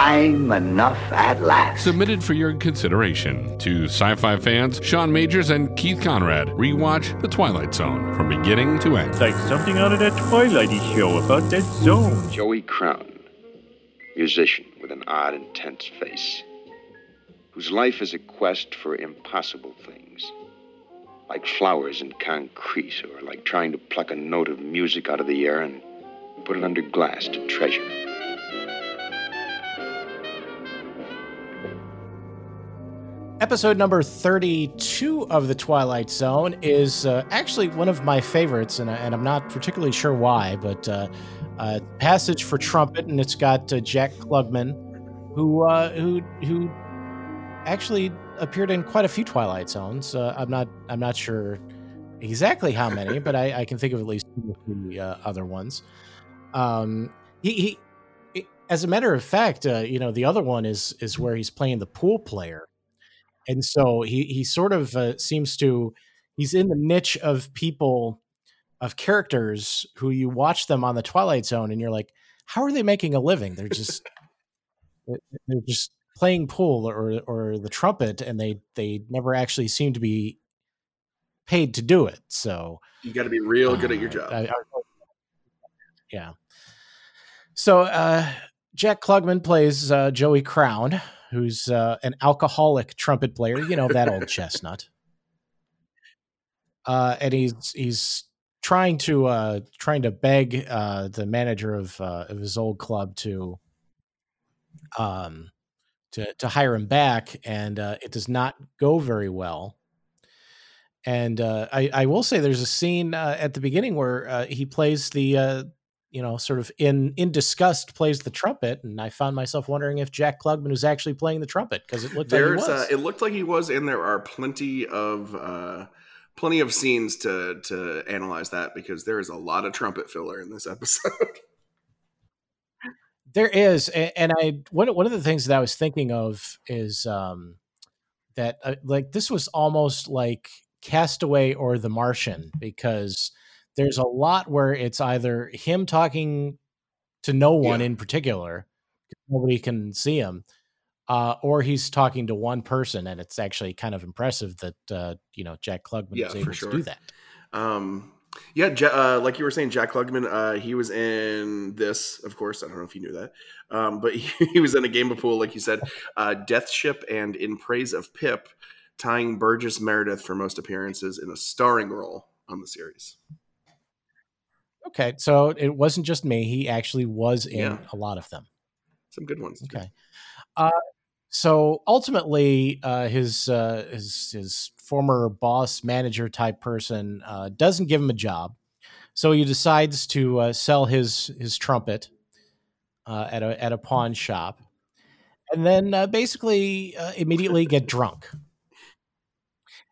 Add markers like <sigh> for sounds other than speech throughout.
time enough at last. Submitted for your consideration to sci fi fans Sean Majors and Keith Conrad. Rewatch The Twilight Zone from beginning to end. It's like something out of that Twilighty show about that zone. Joey Crown, musician with an odd, intense face, whose life is a quest for impossible things, like flowers in concrete, or like trying to pluck a note of music out of the air and put it under glass to treasure. Episode number 32 of The Twilight Zone is uh, actually one of my favorites, and, I, I'm not particularly sure why, but uh, uh, Passage for Trumpet, and it's got uh, Jack Klugman, who, uh, who, who actually appeared in quite a few Twilight Zones. Uh, I'm not I'm not sure exactly how many, but I, I can think of at least two or three other ones. Um, he, he, as a matter of fact, you know, the other one is is where he's playing the pool player and so he he sort of uh, seems to he's in the niche of people of characters who you watch them on the Twilight Zone and you're like, how are they making a living? They're just they're just playing pool or or the trumpet, and they they never actually seem to be paid to do it. So you got to be real good uh, at your job. I, I, yeah. So uh, Jack Klugman plays uh, Joey Crown, who's uh, an alcoholic trumpet player. You know that old <laughs> chestnut. Uh, and he's he's trying to uh, trying to beg uh, the manager of uh, of his old club to um to to hire him back, and uh, it does not go very well. And uh, I, I will say there's a scene uh, at the beginning where uh, he plays the uh, you know, sort of in in disgust plays the trumpet, and I found myself wondering if Jack Klugman was actually playing the trumpet because it looked There's, like he was. Uh, it looked like he was, and there are plenty of uh, plenty of scenes to to analyze that because there is a lot of trumpet filler in this <laughs> episode. there is, and I one one of the things that I was thinking of is um, that uh, like this was almost like Castaway or The Martian because there's a lot where it's either him talking to no one yeah. in particular, nobody can see him, uh, or he's talking to one person, and it's actually kind of impressive that uh, you know Jack Klugman yeah, was able sure. to do that. Um, yeah, uh, like you were saying, Jack Klugman, uh, he was in this, of course. I don't know if you knew that, um, but he, <laughs> he, was in a game of pool, like you said, uh, Death Ship, and In Praise of Pip, tying Burgess Meredith for most appearances in a starring role on the series. Okay, so it wasn't just me. He actually was in yeah. a lot of them. Some good ones. Too. Okay. Uh, so ultimately, uh, his uh, his his former boss, manager type person, uh, doesn't give him a job, so he decides to uh, sell his his trumpet uh, at a at a pawn shop, and then basically immediately get drunk.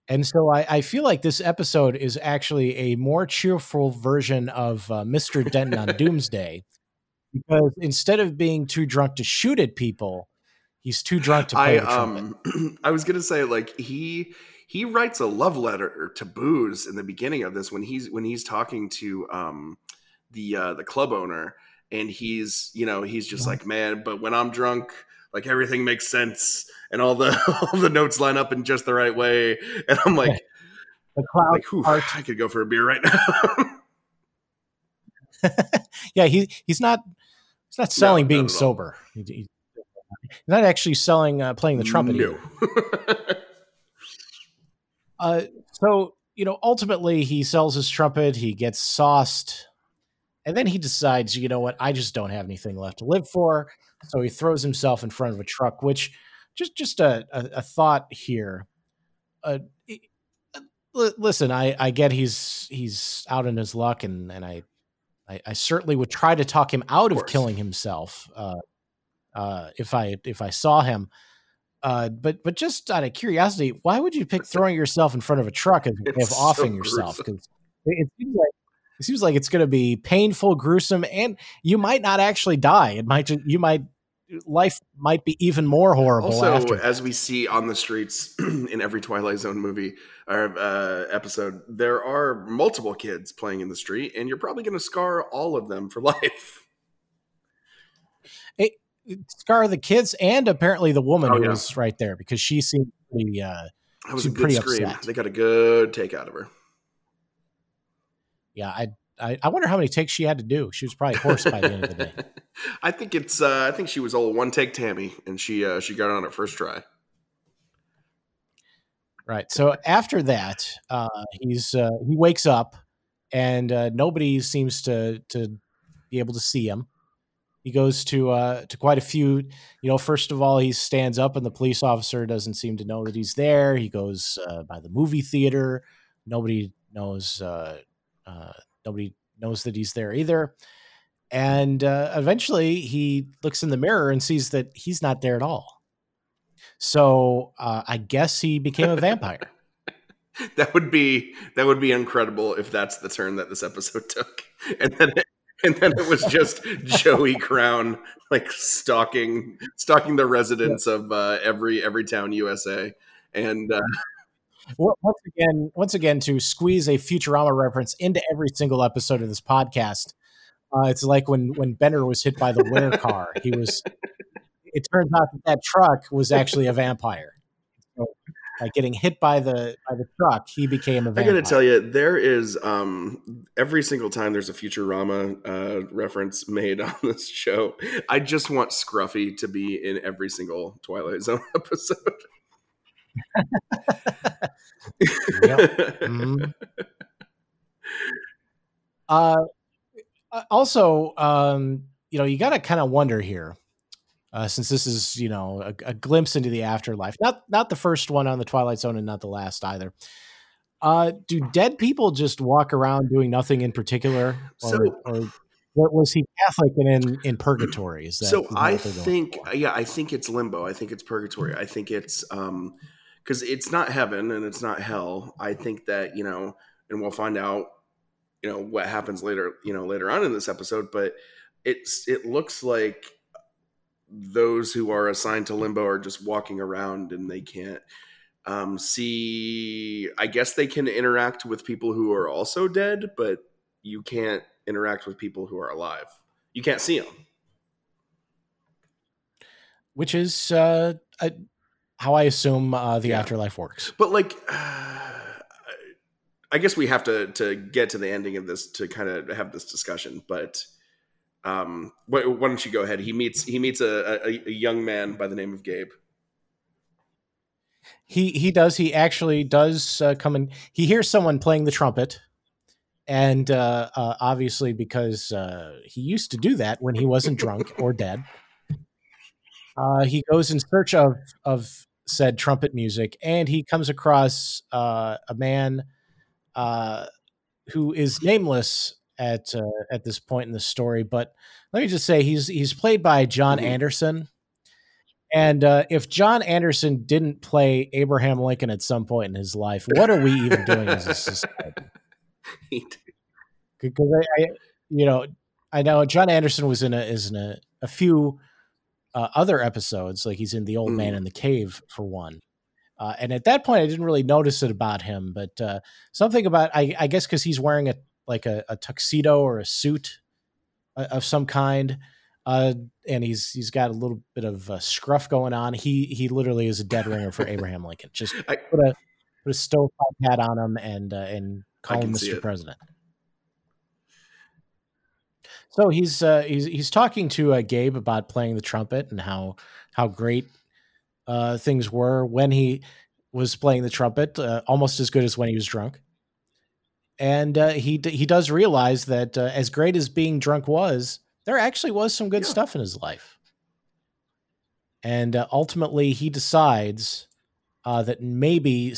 And so I, I, feel like this episode is actually a more cheerful version of uh, Mr. Denton on Doomsday, because instead of being too drunk to shoot at people, he's too drunk to play I, the trumpet. Um, <clears throat> I was gonna say like he he writes a love letter to booze in the beginning of this when he's when he's talking to um, the uh, the club owner, and he's you know he's just like man, but when I'm drunk like everything makes sense and all the <laughs> all the notes line up in just the right way and i'm like <laughs> the cloud like, i could go for a beer right now. <laughs> Yeah he he's not he's not selling no, being not sober. He, he's not actually selling uh, playing the trumpet no. uh, so you know ultimately he sells his trumpet he gets sauced and then he decides you know what i just don't have anything left to live for so he throws himself in front of a truck, which just just a, a, a thought here. Uh, listen, I, I get he's he's out in his luck, and and I I, I certainly would try to talk him out of, of killing himself uh, uh, if I if I saw him. Uh, but but just out of curiosity, why would you pick throwing yourself in front of a truck as a way of offing so yourself? Because it seems like it seems like it's going to be painful, gruesome, and you might not actually die. It might just, you might life might be even more horrible. Also, after. as we see on the streets <clears throat> in every Twilight Zone movie or uh, episode, there are multiple kids playing in the street, and you're probably going to scar all of them for <laughs> life. It, scar the kids and apparently the woman Oh, who yeah. was right there because she seemed pretty. Uh, That was a good pretty scream. upset. They got a good take out of her. Yeah, I, I I wonder how many takes she had to do. She was probably hoarse by the end of the day. <laughs> I think it's. Uh, I think she was all one take Tammy, and she uh, she got it on her first try. Right. So after that, uh, he's uh, he wakes up, and uh, nobody seems to to be able to see him. He goes to uh, to quite a few. You know, first of all, he stands up, and the police officer doesn't seem to know that he's there. He goes uh, by the movie theater. Nobody knows. Uh, uh, nobody knows that he's there either. And uh, eventually, he looks in the mirror and sees that he's not there at all. So uh, I guess he became a vampire. <laughs> That would be that would be incredible if that's the turn that this episode took, <laughs> and then it, and then it was just Joey Crown like stalking stalking the residents of uh, every every town USA, and uh, once again, once again, to squeeze a Futurama reference into every single episode of this podcast, uh, it's like when when Bender was hit by the were-car. He was. It turns out that that truck was actually a vampire. So, by getting hit by the by the truck, he became a vampire. I got to tell you, there is um, every single time there's a Futurama uh, reference made <laughs> on this show, I just want Scruffy to be in every single Twilight Zone <laughs> episode. Mhm. <laughs> Uh, uh, also, um, you know, you got to kind of wonder here, uh, since this is, you know, a, a glimpse into the afterlife. Not not the first one on the Twilight Zone, and not the last either. Uh, do dead people just walk around doing nothing in particular, or, So- or what was he Catholic and in in purgatory? Is that, so is I what they're doing? think, yeah, I think it's limbo. I think it's purgatory. I think it's um, because it's not heaven and it's not hell. I think that you know, and we'll find out, you know, what happens later, you know, later on in this episode. But it's it looks like those who are assigned to limbo are just walking around and they can't um, see. I guess they can interact with people who are also dead, but you can't interact with people who are alive. You can't see them. which is uh, uh, how I assume uh, the Yeah. afterlife works. But like, I guess we have to to get to the ending of this to kind of have this discussion. But um, why, why don't you go ahead? He meets he meets a, a, a young man by the name of Gabe. He he does. He actually does uh, come in. He hears someone playing the trumpet, and uh, uh, obviously because uh, he used to do that when he wasn't drunk or dead. Uh, he goes in search of of said trumpet music, and he comes across uh, a man uh, who is nameless at uh, at this point in the story. But let me just say he's he's played by John Mhm. Anderson. And uh, if John Anderson didn't play Abraham Lincoln at some point in his life, what are we even doing as a <laughs> society? Because I, I, you know, I know John Anderson was in a is in a, a few uh, other episodes, like he's in The Old Man Mm. in the Cave for one. Uh, and at that point, I didn't really notice it about him, but uh, something about I, I guess because he's wearing a like a, a tuxedo or a suit uh, of some kind, uh, and he's he's got a little bit of uh, scruff going on. He he literally is a dead ringer for <laughs> Abraham Lincoln. Just I- put a put a stovepipe hat on him and uh, and call him Mr. it. So he's uh, he's he's talking to uh, Gabe about playing the trumpet and how how great uh, things were when he was playing the trumpet, uh, almost as good as when he was drunk. And uh, he d- he does realize that uh, as great as being drunk was, there actually was some good Yeah. stuff in his life. And uh, ultimately, he decides uh, that maybe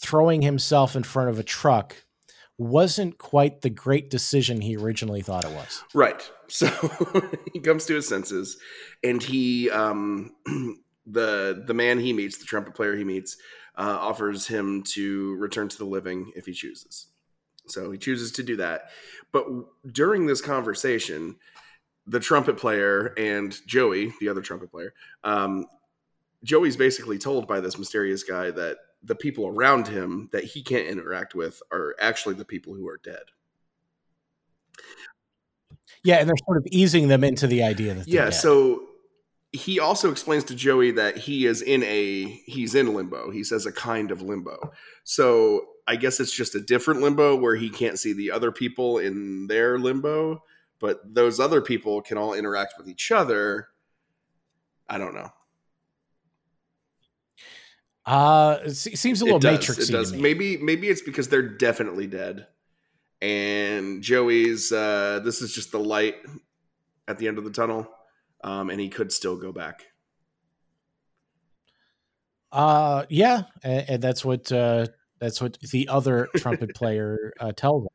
throwing himself in front of a truck wasn't quite the great decision he originally thought it was. Right. So <laughs> he comes to his senses, and he, um, <clears throat> the the man he meets, the trumpet player he meets, uh, offers him to return to the living if he chooses. So he chooses to do that. But during this conversation, the trumpet player and Joey, the other trumpet player, um, Joey's basically told by this mysterious guy that the people around him that he can't interact with are actually the people who are dead. Yeah, and they're sort of easing them into the idea that yeah dead. so he also explains to Joey that he is in a he's in limbo. He says a kind of limbo. So I guess it's just a different limbo where he can't see the other people in their limbo, but those other people can all interact with each other. I don't know. Uh, it seems a little it does. matrixy. It does. Maybe maybe it's because they're definitely dead, and Joey's. Uh, this is just the light at the end of the tunnel, um, and he could still go back. Uh, yeah, and, and that's what uh, that's what the other <laughs> trumpet player uh, tells him.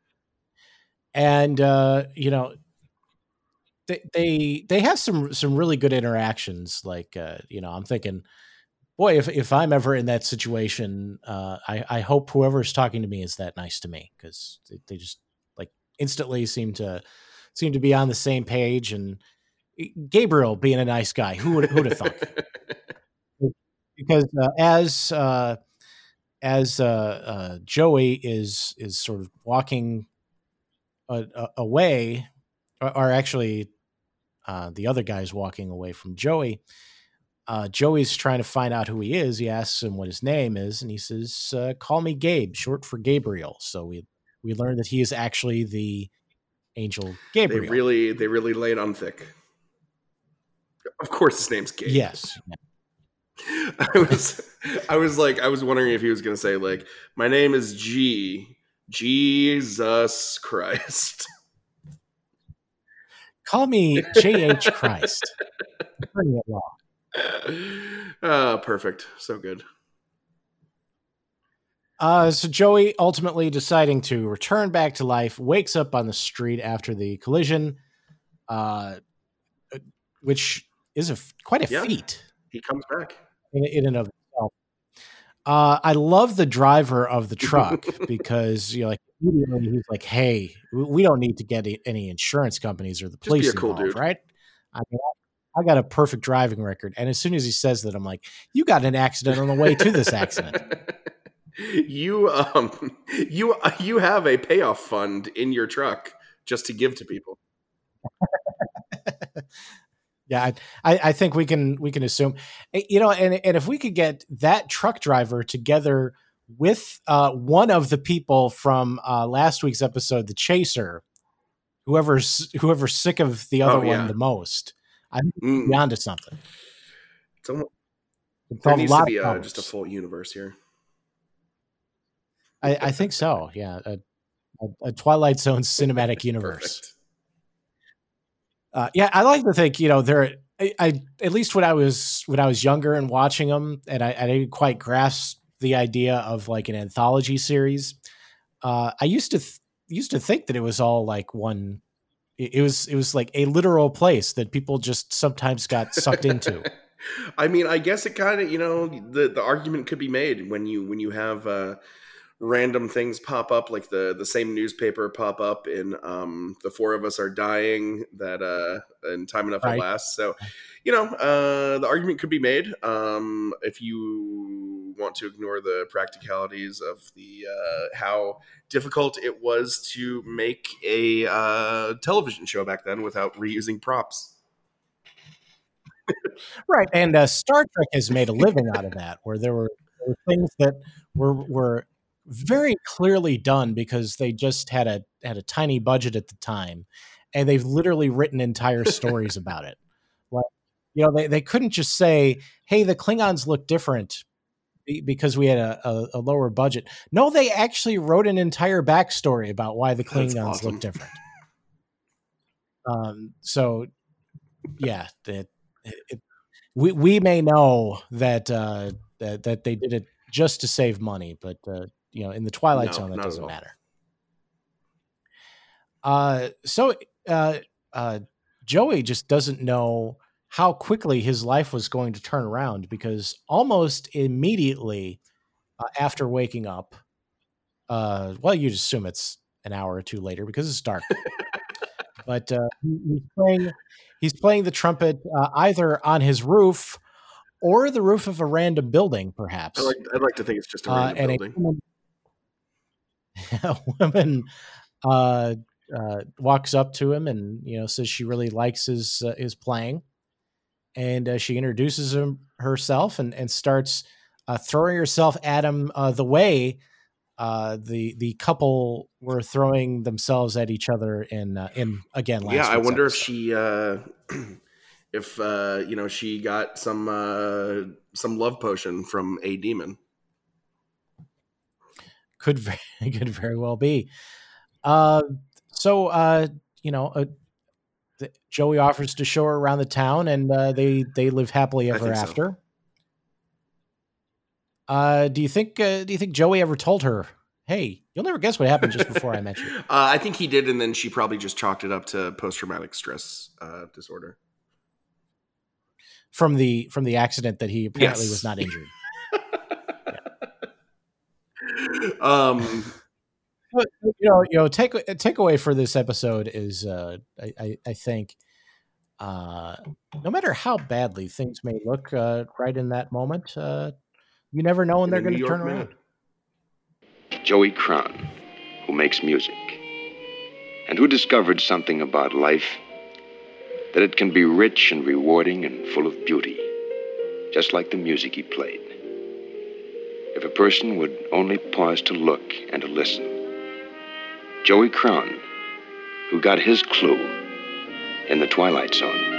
And uh, you know, they they they have some some really good interactions. Like uh, you know, I'm thinking, boy, if if I'm ever in that situation, uh, I I hope whoever's talking to me is that nice to me because they, they just like instantly seem to seem to be on the same page and. Gabriel being a nice guy, who would who'd have thought? <laughs> because uh, as uh, as uh, uh, Joey is is sort of walking away, or, or actually uh, the other guy's walking away from Joey. Uh, Joey's trying to find out who he is. He asks him what his name is, and he says, uh, "Call me Gabe, short for Gabriel." So we we learn that he is actually the angel Gabriel. they really they really lay it on thick. Of course, his name's Gabe. yes, <laughs> I was I was like I was wondering if he was gonna say like my name is G Jesus Christ. call me J H Christ. <laughs> Bring it along. Ah, perfect. So good. Uh, so Joey ultimately deciding to return back to life, wakes up on the street after the collision, uh, which is a quite a Yeah. feat He comes back. in, in and of itself. Uh, I love the driver of the truck <laughs> because you know, like immediately he's like, "Hey, we- don't need to get any insurance companies or the Just be police a cool involved, dude." right?" I mean, I got a perfect driving record, and as soon as he says that, I'm like, "You got an accident on the way to this accident." <laughs> you um you you have a payoff fund in your truck just to give to people. <laughs> Yeah, I, I I think we can we can assume, Eh, you know, and and if we could get that truck driver together with uh, one of the people from uh, last week's episode, the Chaser, whoever's whoever's sick of the other Oh, yeah. one the most, I think Mm, onto something. it's almost- It's there a needs to lot be of uh, just a full universe here. I, I think so. Yeah, a, a, a Twilight Zone <laughs> cinematic universe. Uh, yeah, I like to think you know there. I, I at least when I was when I was younger and watching them, and I, I didn't quite grasp the idea of like an anthology series. Uh, I used to th- used to think that it was all like one. It, it was it was like a literal place that people just sometimes got sucked into. <laughs> I mean, I guess it kind of you know the the argument could be made when you when you have uh, random things pop up like the the same newspaper pop up in um, the four of us are dying that uh, and time enough Right. last. So you know uh, the argument could be made um, if you want to ignore the practicalities of the uh, how difficult it was to make a uh, television show back then without reusing props. right, and uh, Star Trek has made a living out of that, where there were, there were things that were were very clearly done because they just had a had a tiny budget at the time, and they've literally written entire stories about it. Like, you know, they, they couldn't just say, "Hey, the Klingons look different." Be- Because we had a, a, a lower budget. No, they actually wrote an entire backstory about why the Klingons awesome. look different. Um, so, yeah, that it, we we may know that uh, that that they did it just to save money, but uh, you know, in the Twilight No, Zone, that doesn't matter. Uh, so uh, uh, Joey just doesn't know how quickly his life was going to turn around because almost immediately uh, after waking up, uh, well, you'd assume it's an hour or two later because it's dark. but uh, he's playing he's playing the trumpet uh, either on his roof or the roof of a random building, perhaps. I like I'd like to think it's just a Uh, random and a building. woman, <laughs> a woman uh, uh, walks up to him and you know says she really likes his uh, his playing, and uh, she introduces him, herself and, and starts uh, throwing herself at him uh, the way uh, the the couple were throwing themselves at each other in uh, in again. yeah, I wonder episode. if she uh, <clears throat> if uh, you know she got some uh, some love potion from a demon. Could <laughs> very, could very well be. Uh, so uh, you know, uh, Joey offers to show her around the town, and uh, they they live happily ever after. So. Uh, do you think uh, do you think Joey ever told her, "Hey, you'll never guess what happened just before I met you"? <laughs> Uh, I think he did, and then she probably just chalked it up to post traumatic stress uh, disorder from the from the accident that he apparently yes. was not injured. <laughs> Um, you know, you know, take takeaway for this episode is, uh, I, I, I think, uh, no matter how badly things may look uh, right in that moment, uh, you never know when they're going to turn around. Joey Crown, who makes music, and who discovered something about life that it can be rich and rewarding and full of beauty, just like the music he played. If a person would only pause to look and to listen. Joey Crown, who got his clue in the Twilight Zone.